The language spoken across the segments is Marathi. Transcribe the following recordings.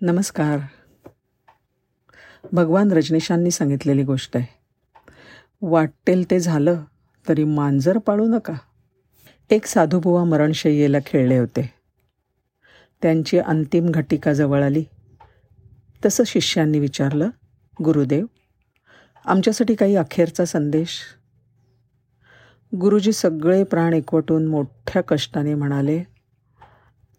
नमस्कार. भगवान रजनीशांनी सांगितलेली गोष्ट आहे. वाटेल ते झालं तरी मांजर पाळू नका. एक साधूबुवा मरणशय्येला खेळले होते. त्यांची अंतिम घटिका जवळ आली. तसं शिष्यांनी विचारलं गुरुदेव आमच्यासाठी काही अखेरचा संदेश? गुरुजी सगळे प्राण एकवटून मोठ्या कष्टाने म्हणाले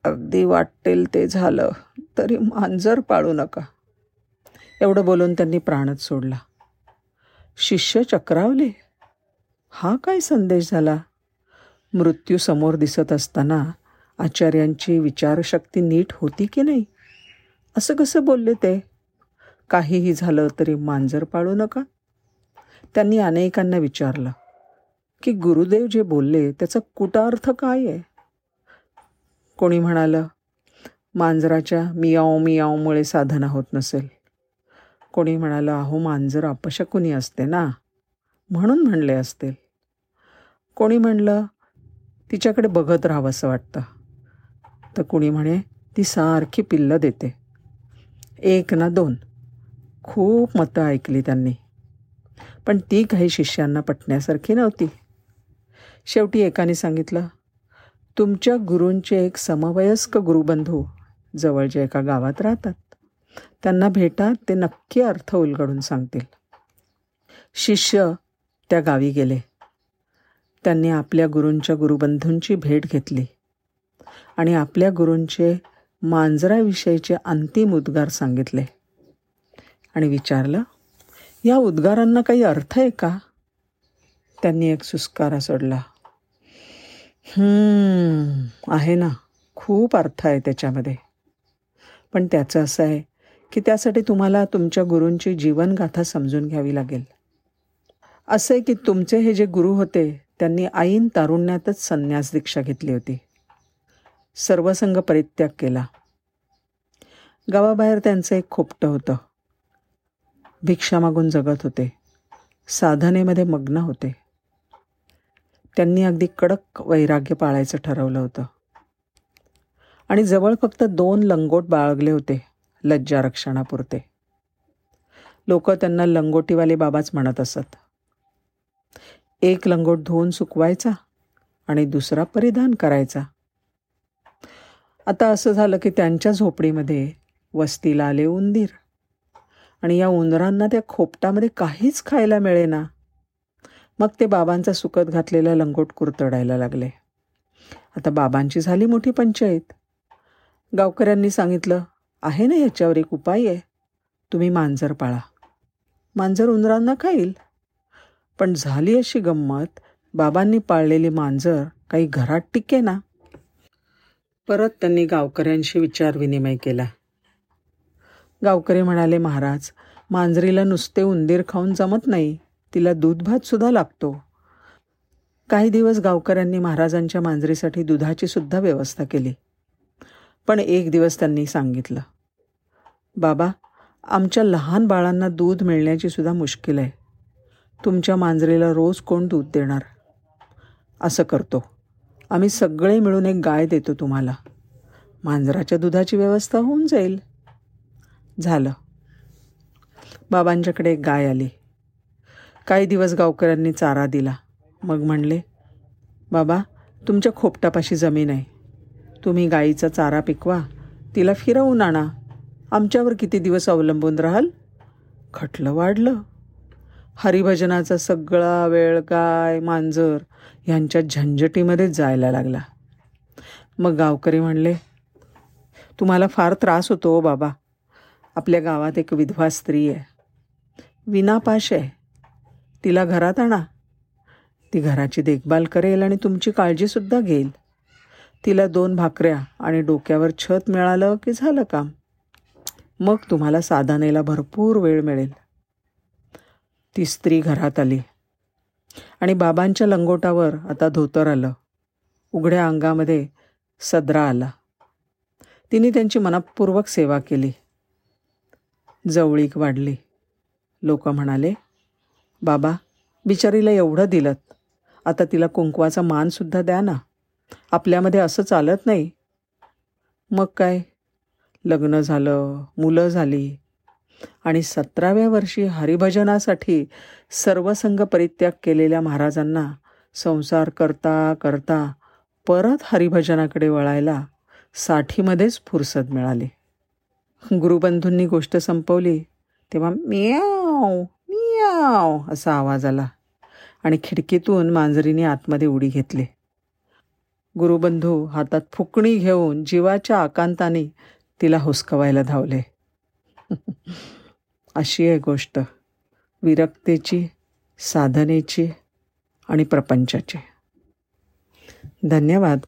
अगदी वाटेल ते झालं. तरी मांजर पाळू नका. एवढं बोलून त्यांनी प्राणच सोडला. शिष्य चक्रावले. हा काय संदेश झाला? मृत्यू समोर दिसत असताना आचार्यांची विचारशक्ती नीट होती की नाही? असं कसं बोलले ते? काहीही झालं तरी मांजर पाळू नका. त्यांनी अनेकांना विचारलं की गुरुदेव जे बोलले त्याचा कुटार्थ काय आहे? कोणी म्हणालं मांजराच्या मियाव मियाओमुळे साधना होत नसेल. कोणी म्हणालं अहो मांजर अपशकुनी असते ना. म्हणून म्हणले असतील. कोणी म्हणलं तिच्याकडे बघत राहावं असं वाटतं. तर कुणी म्हणे ती सारखी पिल्लं देते. एक ना दोन. खूप मतं ऐकली त्यांनी. पण ती काही शिष्यांना पटण्यासारखी नव्हती. शेवटी एकाने सांगितलं तुमच्या गुरूंचे एक समवयस्क गुरुबंधू जवळच्या एका गावात राहतात. त्यांना भेटा ते नक्की अर्थ उलगडून सांगतील. शिष्य त्या गावी गेले. त्यांनी आपल्या गुरूंच्या गुरुबंधूंची भेट घेतली. आणि आपल्या गुरूंचे मांजराविषयीचे अंतिम उद्गार सांगितले. आणि विचारलं या उद्गारांना काही अर्थ आहे का? त्यांनी एक सुस्कारा सोडला. आहे ना. खूप अर्थ आहे त्याच्यामध्ये. पण त्याचं असं आहे की त्यासाठी तुम्हाला तुमच्या गुरूंची जीवनगाथा समजून घ्यावी लागेल. असं आहे की तुमचे हे जे गुरु होते त्यांनी आईन तारुण्यातच संन्यास दीक्षा घेतली होती. सर्वसंग परित्याग केला. गावाबाहेर त्यांचं एक खोपटं होतं. भिक्षा मागून जगत होते. साधनेमध्ये मग्न होते. त्यांनी अगदी कडक वैराग्य पाळायचं ठरवलं होतं. आणि जवळ फक्त दोन लंगोट बाळगले होते लज्जा रक्षणापुरते लोक त्यांना लंगोटीवाले बाबाच म्हणत असत. एक लंगोट धुवून सुकवायचा आणि दुसरा परिधान करायचा. आता असं झालं की त्यांच्या झोपडीमध्ये वस्तीला आले उंदीर. आणि या उंदरांना त्या खोपटामध्ये काहीच खायला मिळेना. मग ते बाबांचा सुकत घातलेला लंगोट कुरतडायला लागले. आता बाबांची झाली मोठी पंचायत. गावकऱ्यांनी सांगितलं आहे ना ह्याच्यावर एक उपाय आहे. तुम्ही मांजर पाळा. मांजर उंदरांना खाईल पण झाली अशी गंमत बाबांनी पाळलेली मांजर काही घरात टिके ना. परत त्यांनी गावकऱ्यांशी विचारविनिमय केला. गावकरी म्हणाले महाराज मांजरीला नुसते उंदीर खाऊन जमत नाही तिला दूध भातसुद्धा लागतो. काही दिवस गावकऱ्यांनी महाराजांच्या मांजरीसाठी दुधाची सुद्धा व्यवस्था केली. पण एक दिवस त्यांनी सांगितलं बाबा आमच्या लहान बाळांना दूध मिळण्याची सुद्धा मुश्किल आहे. तुमच्या मांजरीला रोज कोण दूध देणार? असं करतो. आम्ही सगळे मिळून एक गाय देतो तुम्हाला. मांजराच्या दुधाची व्यवस्था होऊन जाईल. झालं. बाबांच्याकडे एक गाय आली. काही दिवस गावकऱ्यांनी चारा दिला. मग म्हणले बाबा तुमच्या खोपटापाशी जमीन आहे. तुम्ही गाईचा चारा पिकवा तिला फिरवून आणा. आमच्यावर किती दिवस अवलंबून राहाल? खटलं वाढलं. हरिभजनाचा सगळा वेळ गाय मांजर ह्यांच्या झंझटीमध्येच जायला लागला. मग गावकरी म्हणले तुम्हाला फार त्रास होतो हो बाबा. आपल्या गावात एक विधवा स्त्री आहे. विनापाश आहे. तिला घरात आणा. ती घराची देखभाल करेल आणि तुमची काळजीसुद्धा घेईल. तिला दोन भाकऱ्या आणि डोक्यावर छत मिळालं की झालं काम. मग तुम्हाला साधनेला भरपूर वेळ मिळेल. ती स्त्री घरात आली. आणि बाबांच्या लंगोटावर आता धोतर आलं. उघड्या अंगामध्ये सदरा आला. तिने त्यांची मनपूर्वक सेवा केली. जवळीक वाढली. लोक म्हणाले बाबा बिचारीला एवढं दिलं आता तिला कुंकवाचा मानसुद्धा द्या ना. आपल्यामध्ये असं चालत नाही. मग काय? लग्न झालं मुलं झाली. आणि सतराव्या वर्षी हरिभजनासाठी सर्वसंग परित्याग केलेल्या महाराजांना संसार करता करता परत हरिभजनाकडे वळायला साठीमध्येच फुरसत मिळाली. गुरुबंधूंनी गोष्ट संपवली तेव्हा मियाव मियाव असा आवाज आला आणि खिडकीतून मांजरीने आतमध्ये उडी घेतली. गुरुबंधू हातात फुकणी घेऊन जीवाच्या आकांताने तिला हुसकवायला धावले. अशी आहे गोष्ट. विरक्तेची साधनेची आणि प्रपंचाची. धन्यवाद.